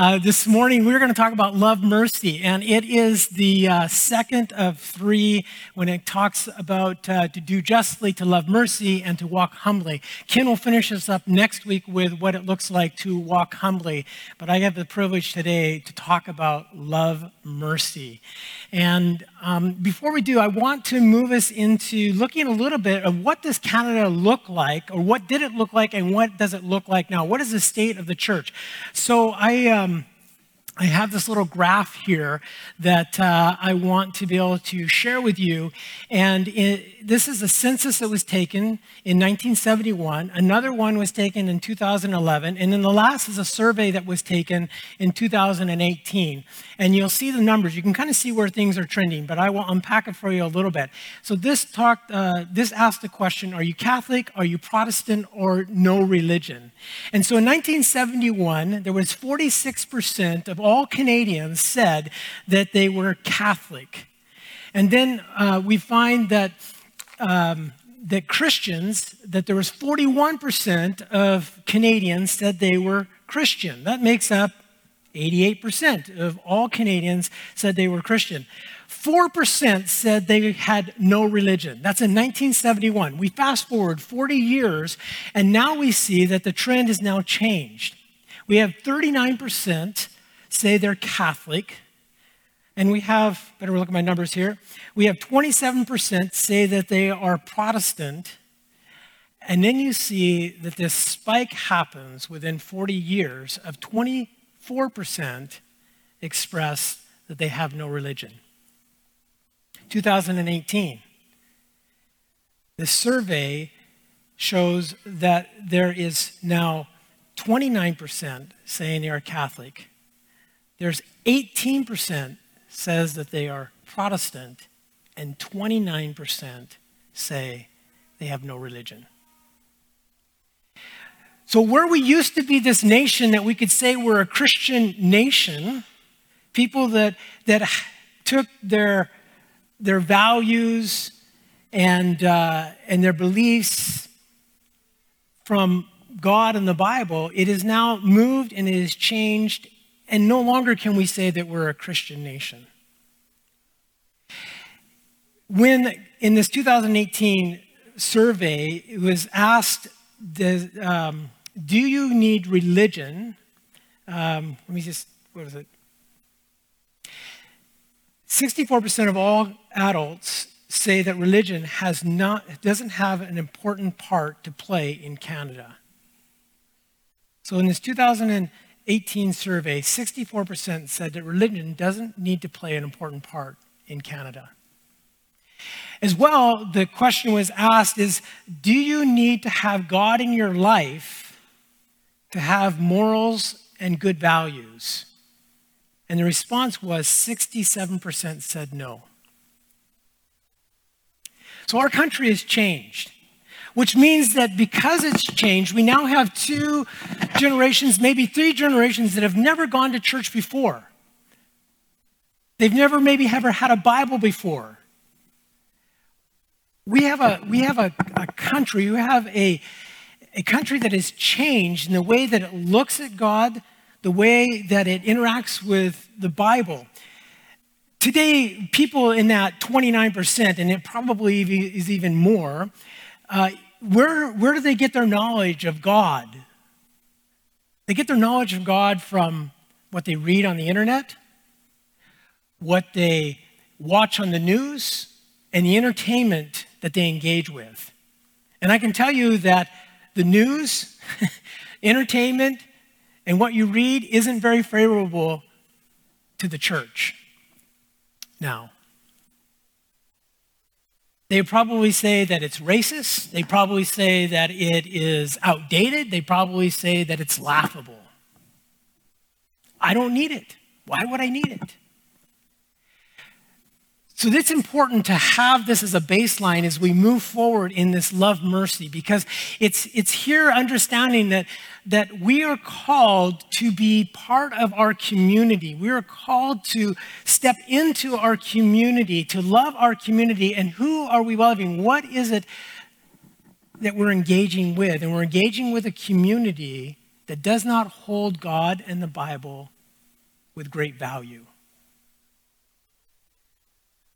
Uh, this morning, we're going to talk about love mercy, and it is the uh, second of three when it talks about uh, to do justly, to love mercy, and to walk humbly. Ken will finish us up next week with what it looks like to walk humbly, but I have the privilege today to talk about love mercy. And um, before we do, I want to move us into looking a little bit of what does Canada look like, or what did it look like, and what does it look like now? What is the state of the church? So I. Um, I have this little graph here that uh, I want to be able to share with you. And it, this is a census that was taken in 1971. Another one was taken in 2011. And then the last is a survey that was taken in 2018. And you'll see the numbers. You can kind of see where things are trending, but I will unpack it for you a little bit. So this uh, this asked the question, are you Catholic, are you Protestant, or no religion? And so in 1971, there was 46% of Canadians said that they were Catholic. And then uh, we find that, um, that Christians, that there was 41% of Canadians said they were Christian. That makes up 88% of all Canadians said they were Christian. 4% said they had no religion. That's in 1971. We fast forward 40 years, and now we see that the trend has now changed. We have 39% say they're Catholic. And we have, better look at my numbers here, we have 27% say that they are Protestant. And then you see that this spike happens within 40 years of 24% express that they have no religion. 2018, the survey shows that there is now 29% saying they are Catholic, there's 18% says that they are Protestant, and 29% say they have no religion. So, where we used to be this nation that we could say we're a Christian nation, people that, that took their, their values and, uh, and their beliefs from God and the Bible, it is now moved and it is changed and no longer can we say that we're a Christian nation. When in this 2018 survey, it was asked, um, Do you need religion? Um, let me just, what is it? 64% of all adults say that religion has not, doesn't have an important part to play in Canada. So in this 2018 18 survey, 64% said that religion doesn't need to play an important part in Canada. As well, the question was asked is do you need to have God in your life to have morals and good values? And the response was 67% said no. So our country has changed which means that because it's changed, we now have two generations, maybe three generations that have never gone to church before. They've never maybe ever had a Bible before. We have a, we have a, a country, we have a, a country that has changed in the way that it looks at God, the way that it interacts with the Bible. Today, people in that 29%, and it probably is even more, uh, where, where do they get their knowledge of God? They get their knowledge of God from what they read on the internet, what they watch on the news, and the entertainment that they engage with. And I can tell you that the news, entertainment, and what you read isn't very favorable to the church. Now, they probably say that it's racist. They probably say that it is outdated. They probably say that it's laughable. I don't need it. Why would I need it? So it's important to have this as a baseline as we move forward in this love mercy because it's, it's here understanding that, that we are called to be part of our community. We are called to step into our community, to love our community. And who are we loving? What is it that we're engaging with? And we're engaging with a community that does not hold God and the Bible with great value.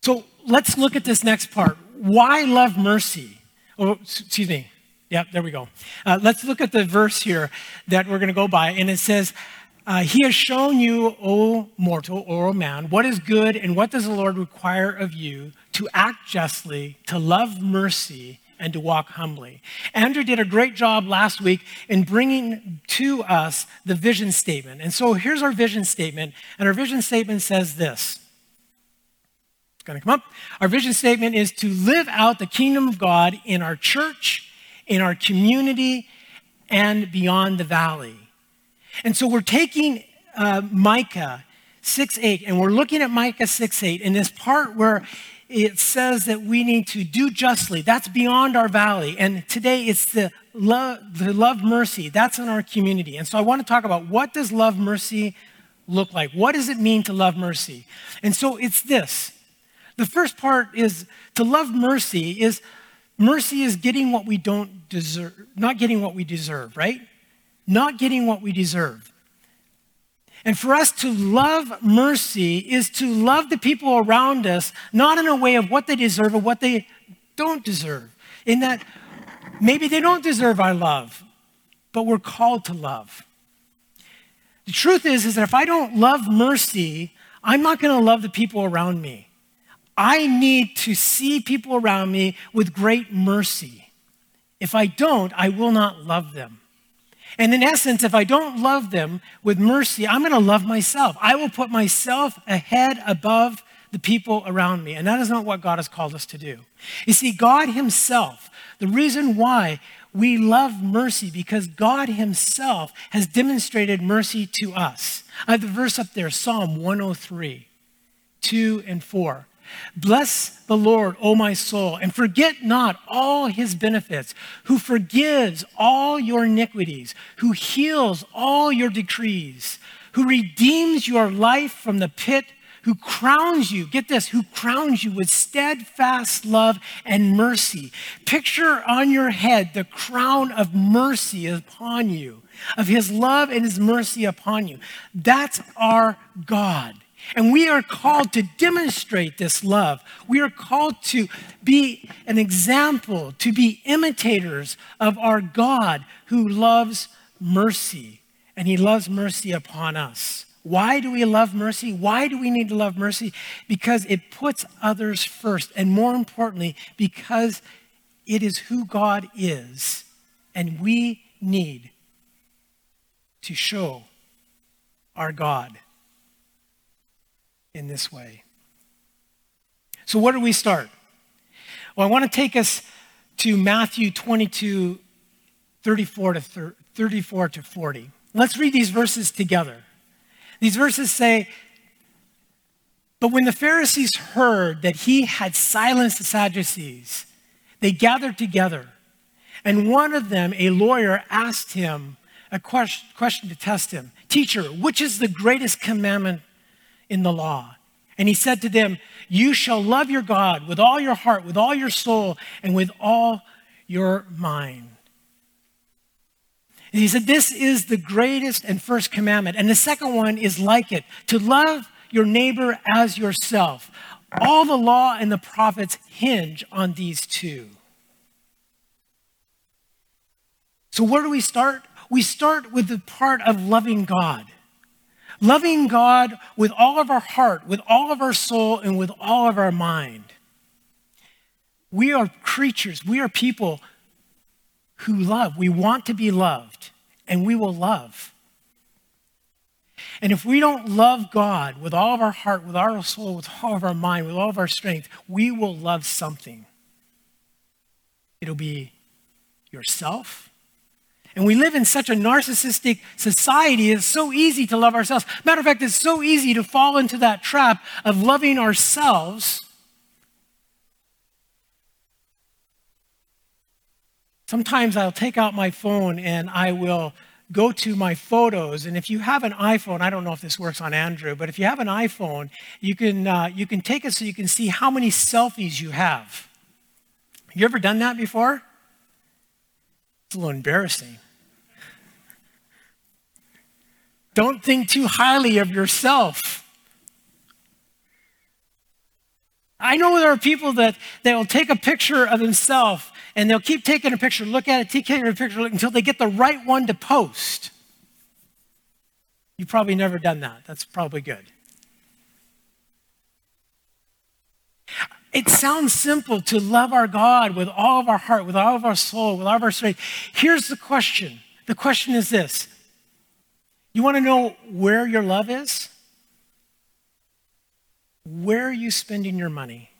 So let's look at this next part. Why love mercy? Oh, excuse me. Yeah, there we go. Uh, let's look at the verse here that we're going to go by. And it says, uh, He has shown you, O mortal, or O man, what is good and what does the Lord require of you to act justly, to love mercy, and to walk humbly. Andrew did a great job last week in bringing to us the vision statement. And so here's our vision statement. And our vision statement says this it's going to come up. Our vision statement is to live out the kingdom of God in our church, in our community, and beyond the valley. And so we're taking uh, Micah 6 8, and we're looking at Micah 6 8 in this part where it says that we need to do justly. That's beyond our valley. And today it's the love, the love mercy. That's in our community. And so I want to talk about what does love mercy look like? What does it mean to love mercy? And so it's this the first part is to love mercy is mercy is getting what we don't deserve, not getting what we deserve, right? Not getting what we deserve. And for us to love mercy is to love the people around us, not in a way of what they deserve or what they don't deserve. In that maybe they don't deserve our love, but we're called to love. The truth is, is that if I don't love mercy, I'm not going to love the people around me. I need to see people around me with great mercy. If I don't, I will not love them. And in essence, if I don't love them with mercy, I'm going to love myself. I will put myself ahead above the people around me. And that is not what God has called us to do. You see, God Himself, the reason why we love mercy, because God Himself has demonstrated mercy to us. I have the verse up there, Psalm 103, 2 and 4. Bless the Lord, O my soul, and forget not all his benefits, who forgives all your iniquities, who heals all your decrees, who redeems your life from the pit, who crowns you, get this, who crowns you with steadfast love and mercy. Picture on your head the crown of mercy upon you, of his love and his mercy upon you. That's our God. And we are called to demonstrate this love. We are called to be an example, to be imitators of our God who loves mercy. And he loves mercy upon us. Why do we love mercy? Why do we need to love mercy? Because it puts others first. And more importantly, because it is who God is. And we need to show our God in this way. So, where do we start? Well, I want to take us to Matthew 22, 34 to, 34 to 40. Let's read these verses together. These verses say, But when the Pharisees heard that he had silenced the Sadducees, they gathered together. And one of them, a lawyer, asked him a question to test him Teacher, which is the greatest commandment in the law. And he said to them, You shall love your God with all your heart, with all your soul, and with all your mind. And he said, This is the greatest and first commandment. And the second one is like it to love your neighbor as yourself. All the law and the prophets hinge on these two. So, where do we start? We start with the part of loving God. Loving God with all of our heart, with all of our soul, and with all of our mind. We are creatures, we are people who love. We want to be loved, and we will love. And if we don't love God with all of our heart, with our soul, with all of our mind, with all of our strength, we will love something. It'll be yourself, and we live in such a narcissistic society, it's so easy to love ourselves. Matter of fact, it's so easy to fall into that trap of loving ourselves. Sometimes I'll take out my phone and I will go to my photos. And if you have an iPhone, I don't know if this works on Android, but if you have an iPhone, you can, uh, you can take it so you can see how many selfies you have. You ever done that before? It's a little embarrassing. Don't think too highly of yourself. I know there are people that they will take a picture of themselves and they'll keep taking a picture, look at it, keep taking a picture until they get the right one to post. You've probably never done that. That's probably good. It sounds simple to love our God with all of our heart, with all of our soul, with all of our strength. Here's the question the question is this You want to know where your love is? Where are you spending your money?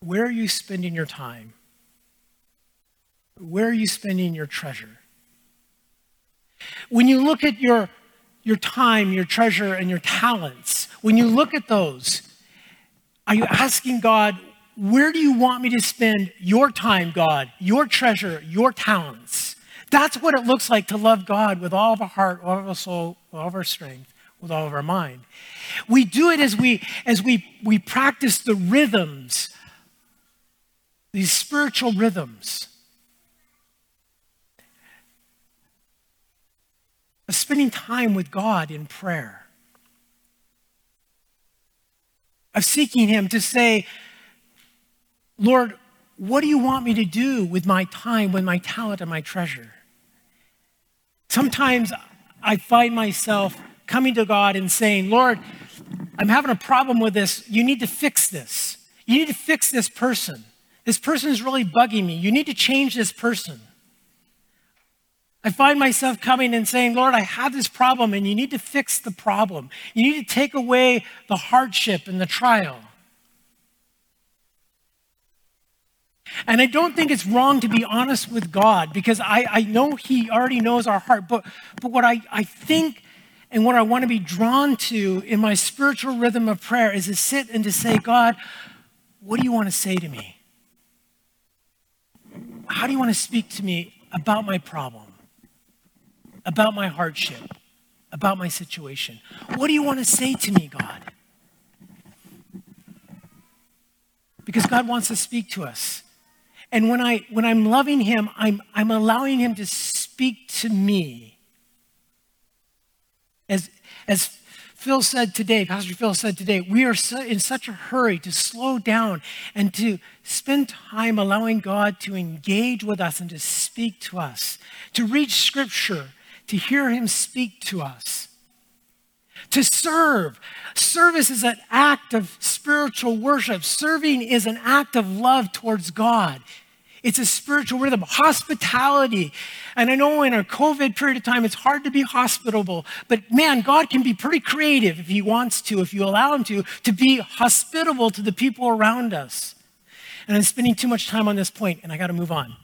Where are you spending your time? Where are you spending your treasure? When you look at your, your time, your treasure, and your talents, when you look at those, are you asking God, where do you want me to spend your time, God, your treasure, your talents? That's what it looks like to love God with all of our heart, all of our soul, all of our strength, with all of our mind. We do it as we as we we practice the rhythms, these spiritual rhythms of spending time with God in prayer, of seeking Him to say, Lord, what do you want me to do with my time, with my talent, and my treasure? Sometimes I find myself coming to God and saying, Lord, I'm having a problem with this. You need to fix this. You need to fix this person. This person is really bugging me. You need to change this person. I find myself coming and saying, Lord, I have this problem and you need to fix the problem. You need to take away the hardship and the trial. And I don't think it's wrong to be honest with God because I, I know He already knows our heart. But, but what I, I think and what I want to be drawn to in my spiritual rhythm of prayer is to sit and to say, God, what do you want to say to me? How do you want to speak to me about my problem, about my hardship, about my situation? What do you want to say to me, God? Because God wants to speak to us. And when, I, when I'm loving Him, I'm, I'm allowing Him to speak to me as, as Phil said today, Pastor Phil said today, we are so, in such a hurry to slow down and to spend time allowing God to engage with us and to speak to us, to read Scripture, to hear Him speak to us, to serve. Service is an act of spiritual worship, serving is an act of love towards God. It's a spiritual rhythm. Hospitality. And I know in a COVID period of time, it's hard to be hospitable, but man, God can be pretty creative if He wants to, if you allow Him to, to be hospitable to the people around us. And I'm spending too much time on this point, and I got to move on.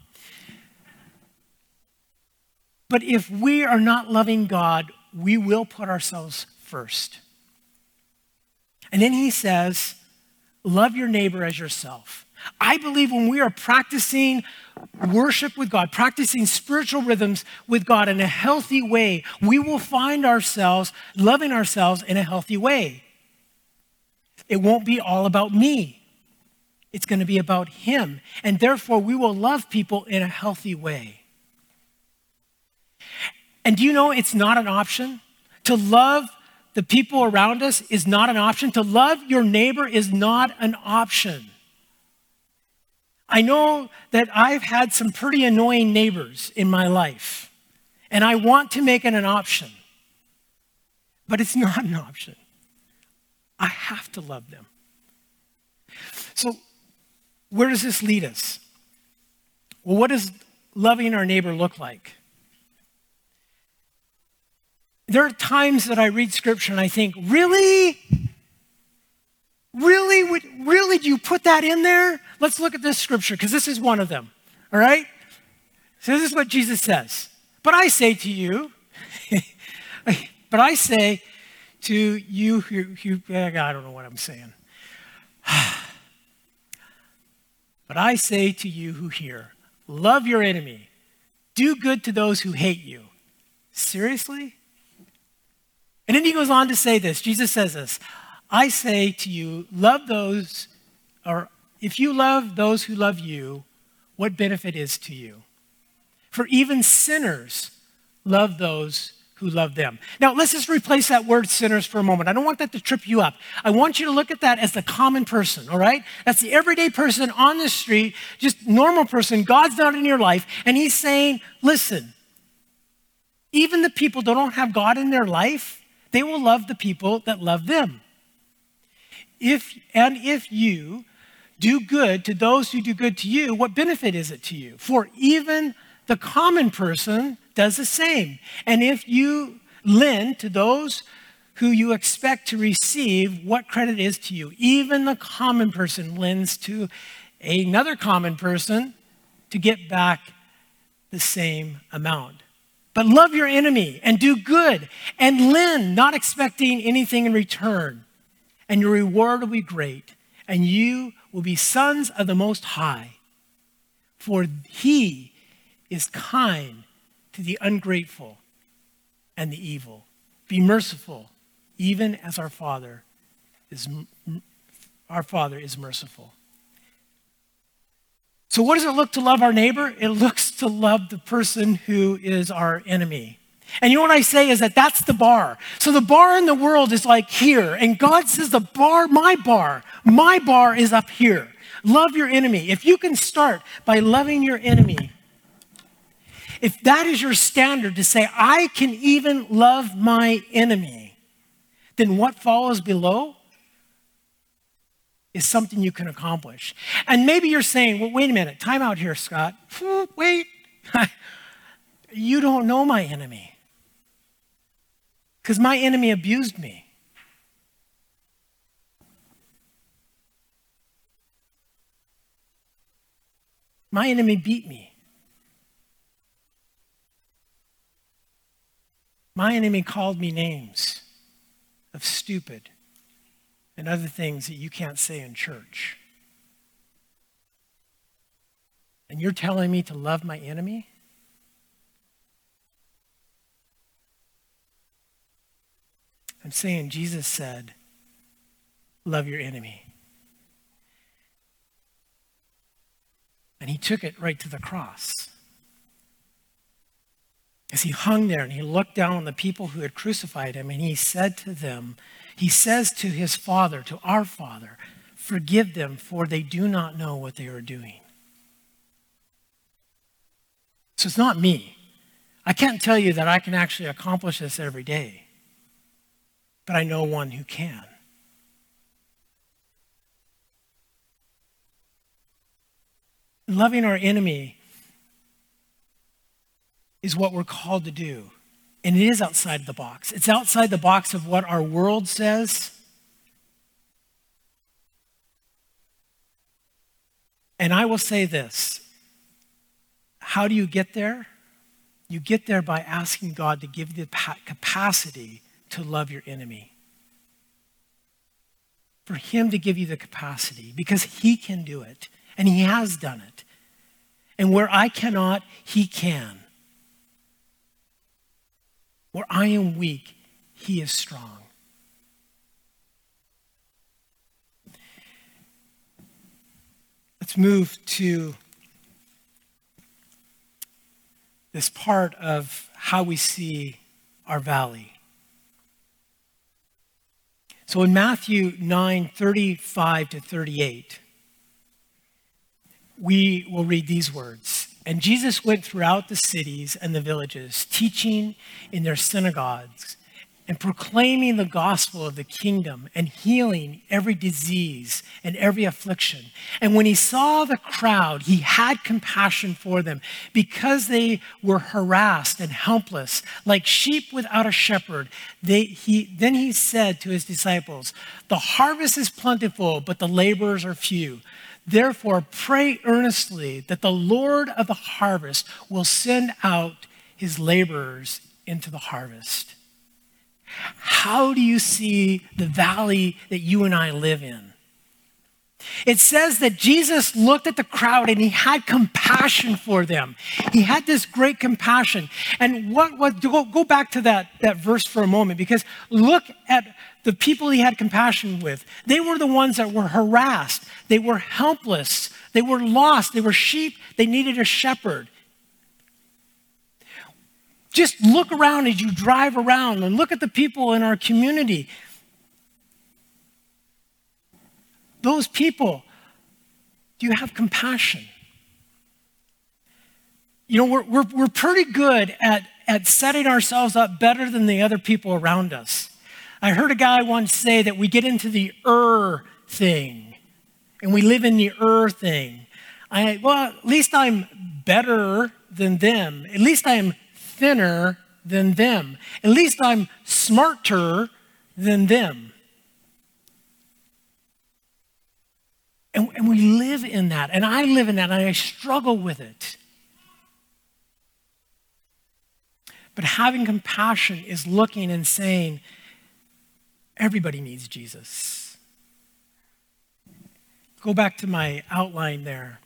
But if we are not loving God, we will put ourselves first. And then He says, Love your neighbor as yourself. I believe when we are practicing worship with God, practicing spiritual rhythms with God in a healthy way, we will find ourselves loving ourselves in a healthy way. It won't be all about me. It's going to be about Him. And therefore, we will love people in a healthy way. And do you know it's not an option? To love the people around us is not an option. To love your neighbor is not an option. I know that I've had some pretty annoying neighbors in my life, and I want to make it an option, but it's not an option. I have to love them. So, where does this lead us? Well, what does loving our neighbor look like? There are times that I read scripture and I think, really? Really? Would, really? Do you put that in there? Let's look at this scripture because this is one of them. All right? So this is what Jesus says. But I say to you, but I say to you who, who eh, I don't know what I'm saying. but I say to you who hear, love your enemy, do good to those who hate you. Seriously? And then he goes on to say this. Jesus says this I say to you, love those, or if you love those who love you, what benefit is to you? For even sinners love those who love them. Now, let's just replace that word sinners for a moment. I don't want that to trip you up. I want you to look at that as the common person, all right? That's the everyday person on the street, just normal person. God's not in your life. And he's saying, listen, even the people that don't have God in their life, they will love the people that love them. If, and if you do good to those who do good to you, what benefit is it to you? For even the common person does the same. And if you lend to those who you expect to receive, what credit is to you? Even the common person lends to another common person to get back the same amount. But love your enemy and do good and lend, not expecting anything in return. And your reward will be great, and you will be sons of the Most High. For he is kind to the ungrateful and the evil. Be merciful, even as our Father is our Father is merciful. So what does it look to love our neighbor? It looks to love the person who is our enemy. And you know what I say is that that's the bar. So the bar in the world is like here, and God says the bar, my bar, my bar is up here. Love your enemy. If you can start by loving your enemy, if that is your standard to say, I can even love my enemy, then what follows below is something you can accomplish. And maybe you're saying, well, wait a minute, time out here, Scott. Wait, you don't know my enemy. Because my enemy abused me. My enemy beat me. My enemy called me names of stupid and other things that you can't say in church. And you're telling me to love my enemy? I'm saying Jesus said, love your enemy. And he took it right to the cross. As he hung there and he looked down on the people who had crucified him, and he said to them, he says to his Father, to our Father, Forgive them, for they do not know what they are doing. So it's not me. I can't tell you that I can actually accomplish this every day, but I know one who can. Loving our enemy is what we're called to do. And it is outside the box. It's outside the box of what our world says. And I will say this how do you get there? You get there by asking God to give you the capacity to love your enemy. For Him to give you the capacity, because He can do it, and He has done it. And where I cannot, He can. Where I am weak, he is strong. Let's move to this part of how we see our valley. So in Matthew 9 35 to 38, we will read these words. And Jesus went throughout the cities and the villages, teaching in their synagogues and proclaiming the gospel of the kingdom and healing every disease and every affliction. And when he saw the crowd, he had compassion for them because they were harassed and helpless, like sheep without a shepherd. They, he, then he said to his disciples, The harvest is plentiful, but the laborers are few. Therefore, pray earnestly that the Lord of the harvest will send out his laborers into the harvest. How do you see the valley that you and I live in? It says that Jesus looked at the crowd and he had compassion for them. He had this great compassion. And what, what go, go back to that, that verse for a moment because look at the people he had compassion with. They were the ones that were harassed, they were helpless, they were lost, they were sheep, they needed a shepherd. Just look around as you drive around and look at the people in our community. Those people, do you have compassion? You know, we're, we're, we're pretty good at, at setting ourselves up better than the other people around us. I heard a guy once say that we get into the er thing and we live in the er thing. I, well, at least I'm better than them. At least I'm thinner than them. At least I'm smarter than them. And, and we live in that. And I live in that, and I struggle with it. But having compassion is looking and saying, everybody needs Jesus. Go back to my outline there.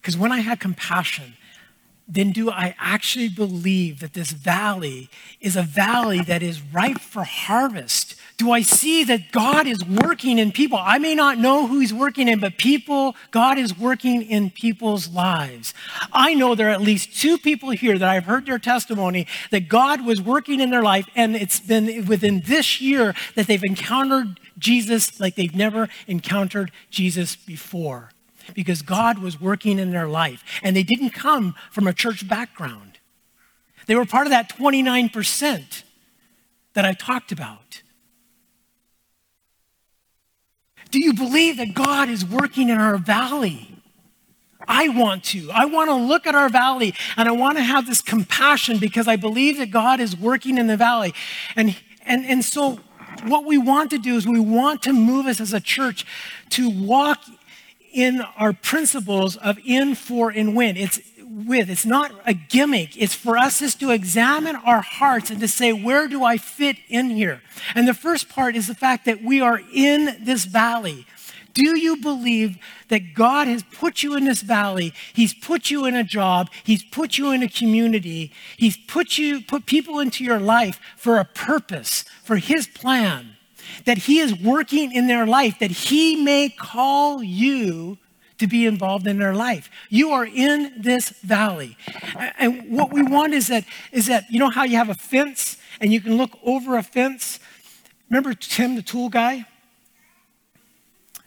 Because when I had compassion, then do I actually believe that this valley is a valley that is ripe for harvest? Do I see that God is working in people? I may not know who He's working in, but people, God is working in people's lives. I know there are at least two people here that I've heard their testimony that God was working in their life, and it's been within this year that they've encountered Jesus like they've never encountered Jesus before because God was working in their life. And they didn't come from a church background, they were part of that 29% that I talked about. Do you believe that God is working in our valley? I want to. I want to look at our valley and I want to have this compassion because I believe that God is working in the valley. And, and, and so, what we want to do is we want to move us as a church to walk in our principles of in, for, and when. It's with. It's not a gimmick. It's for us just to examine our hearts and to say, where do I fit in here? And the first part is the fact that we are in this valley. Do you believe that God has put you in this valley? He's put you in a job. He's put you in a community. He's put you put people into your life for a purpose, for his plan that He is working in their life, that He may call you to be involved in their life. You are in this valley. And what we want is that, is that, you know how you have a fence and you can look over a fence? Remember Tim, the tool guy?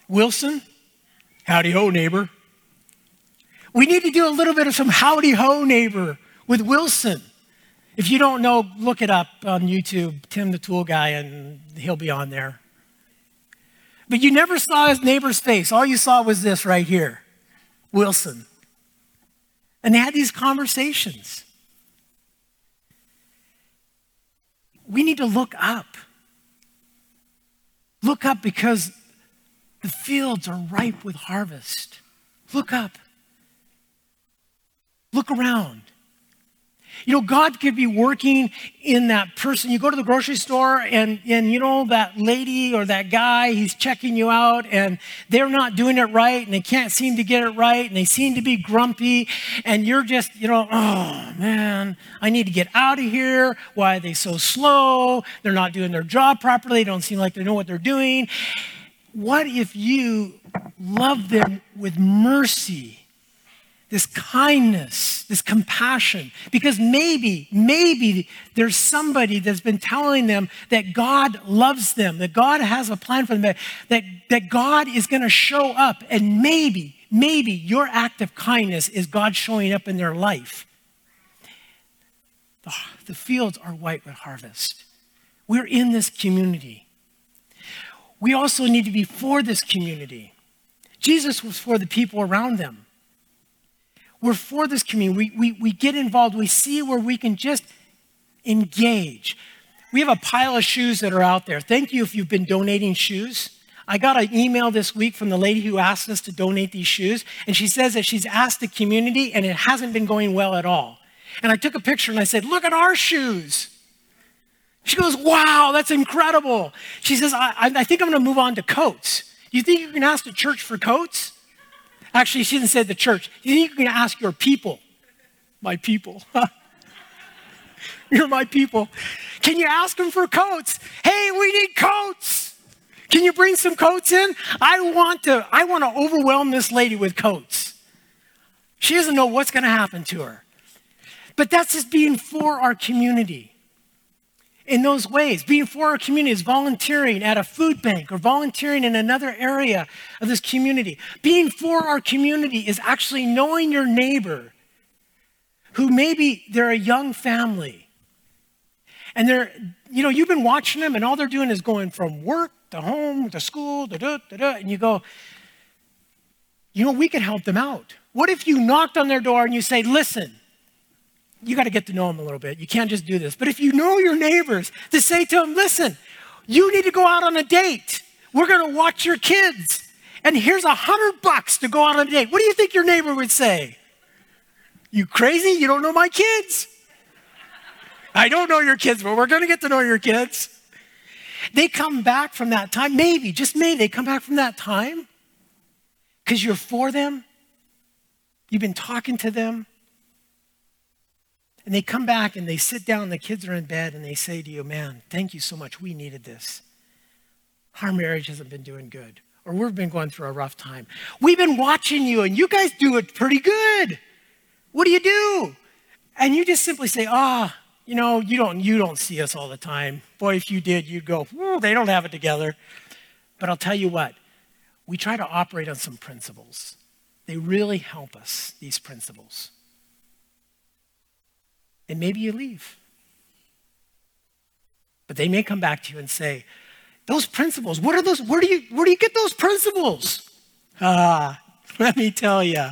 Wilson? Howdy ho, neighbor. We need to do a little bit of some howdy ho, neighbor, with Wilson. If you don't know, look it up on YouTube, Tim the Tool Guy, and he'll be on there. But you never saw his neighbor's face. All you saw was this right here Wilson. And they had these conversations. We need to look up. Look up because the fields are ripe with harvest. Look up. Look around. You know, God could be working in that person. You go to the grocery store and, and you know, that lady or that guy, he's checking you out and they're not doing it right and they can't seem to get it right and they seem to be grumpy and you're just, you know, oh man, I need to get out of here. Why are they so slow? They're not doing their job properly. They don't seem like they know what they're doing. What if you love them with mercy? This kindness, this compassion, because maybe, maybe there's somebody that's been telling them that God loves them, that God has a plan for them, that, that, God is going to show up, and maybe, maybe your act of kindness is God showing up in their life. The, the fields are white with harvest. We're in this community. We also need to be for this community. Jesus was for the people around them. We're for this community. We, we, we get involved. We see where we can just engage. We have a pile of shoes that are out there. Thank you if you've been donating shoes. I got an email this week from the lady who asked us to donate these shoes, and she says that she's asked the community and it hasn't been going well at all. And I took a picture and I said, Look at our shoes. She goes, Wow, that's incredible. She says, I, I think I'm going to move on to coats. You think you can ask the church for coats? Actually, she didn't say the church. You you're ask your people? My people. You're my people. Can you ask them for coats? Hey, we need coats. Can you bring some coats in? I want to I want to overwhelm this lady with coats. She doesn't know what's going to happen to her. But that's just being for our community in those ways. Being for our community is volunteering at a food bank or volunteering in another area of this community. Being for our community is actually knowing your neighbor who maybe they're a young family and they're, you know, you've been watching them and all they're doing is going from work to home to school, da, da, da, da, and you go, you know, we could help them out. What if you knocked on their door and you say, listen, you got to get to know them a little bit. You can't just do this. But if you know your neighbors, to say to them, listen, you need to go out on a date. We're going to watch your kids. And here's a hundred bucks to go out on a date. What do you think your neighbor would say? You crazy? You don't know my kids? I don't know your kids, but we're going to get to know your kids. They come back from that time, maybe, just maybe, they come back from that time because you're for them. You've been talking to them. And they come back and they sit down, the kids are in bed, and they say to you, Man, thank you so much. We needed this. Our marriage hasn't been doing good, or we've been going through a rough time. We've been watching you, and you guys do it pretty good. What do you do? And you just simply say, Ah, oh, you know, you don't, you don't see us all the time. Boy, if you did, you'd go, they don't have it together. But I'll tell you what, we try to operate on some principles. They really help us, these principles. And maybe you leave. But they may come back to you and say, those principles, what are those? Where do you, where do you get those principles? Ah, let me tell you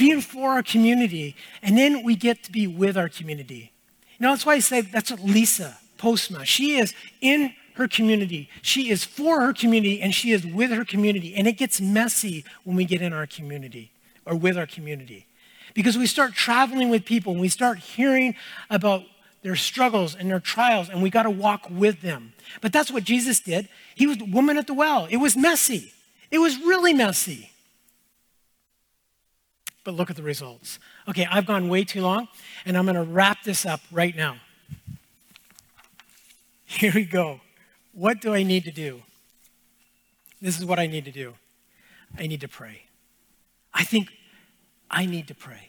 being for our community, and then we get to be with our community. You know, that's why I say that's what Lisa Postma, she is in her community. She is for her community and she is with her community. And it gets messy when we get in our community or with our community. Because we start traveling with people and we start hearing about their struggles and their trials, and we got to walk with them. But that's what Jesus did. He was the woman at the well. It was messy. It was really messy but look at the results. Okay, I've gone way too long, and I'm going to wrap this up right now. Here we go. What do I need to do? This is what I need to do. I need to pray. I think I need to pray.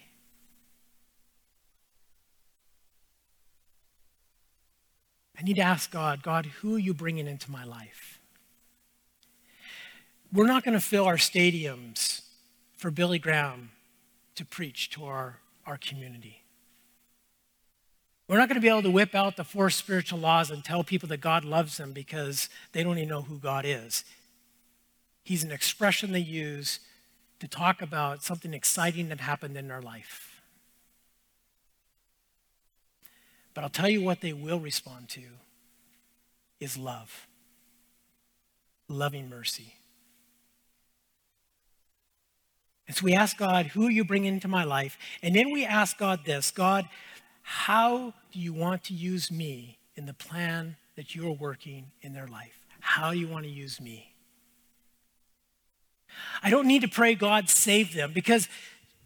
I need to ask God, God, who are you bringing into my life? We're not going to fill our stadiums for Billy Graham to preach to our, our community. We're not going to be able to whip out the four spiritual laws and tell people that God loves them because they don't even know who God is. He's an expression they use to talk about something exciting that happened in their life. But I'll tell you what they will respond to is love, loving mercy. And so we ask God, who are you bringing into my life? And then we ask God this God, how do you want to use me in the plan that you're working in their life? How do you want to use me? I don't need to pray, God, save them, because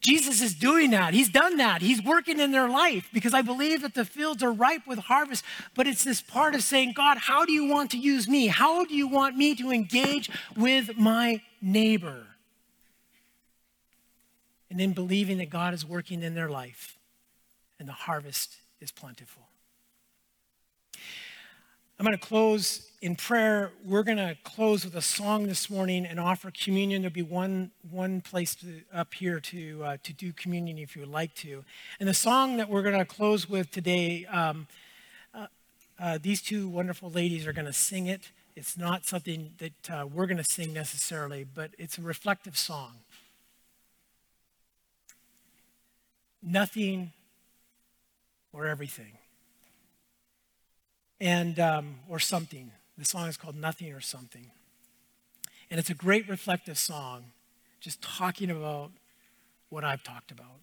Jesus is doing that. He's done that. He's working in their life because I believe that the fields are ripe with harvest. But it's this part of saying, God, how do you want to use me? How do you want me to engage with my neighbor? and then believing that God is working in their life and the harvest is plentiful. I'm going to close in prayer. We're going to close with a song this morning and offer communion. There'll be one, one place to, up here to, uh, to do communion if you would like to. And the song that we're going to close with today, um, uh, uh, these two wonderful ladies are going to sing it. It's not something that uh, we're going to sing necessarily, but it's a reflective song. nothing or everything. And, um, or something. The song is called Nothing or Something. And it's a great reflective song, just talking about what I've talked about.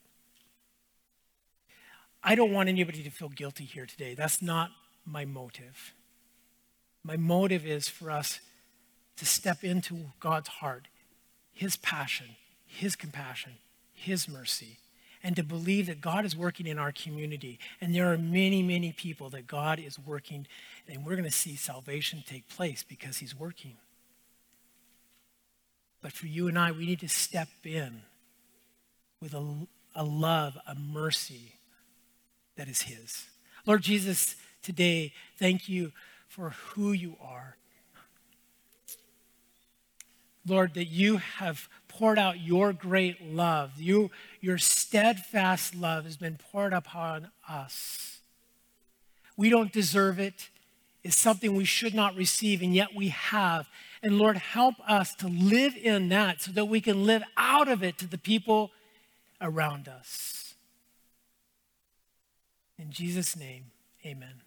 I don't want anybody to feel guilty here today. That's not my motive. My motive is for us to step into God's heart, His passion, His compassion, His mercy, and to believe that God is working in our community. And there are many, many people that God is working, and we're going to see salvation take place because He's working. But for you and I, we need to step in with a, a love, a mercy, that is His. Lord Jesus, today, thank you for who you are. Lord, that you have poured out your great love. You, your steadfast love has been poured upon us. We don't deserve it. It's something we should not receive, and yet we have. And Lord, help us to live in that so that we can live out of it to the people around us. In Jesus' name, amen.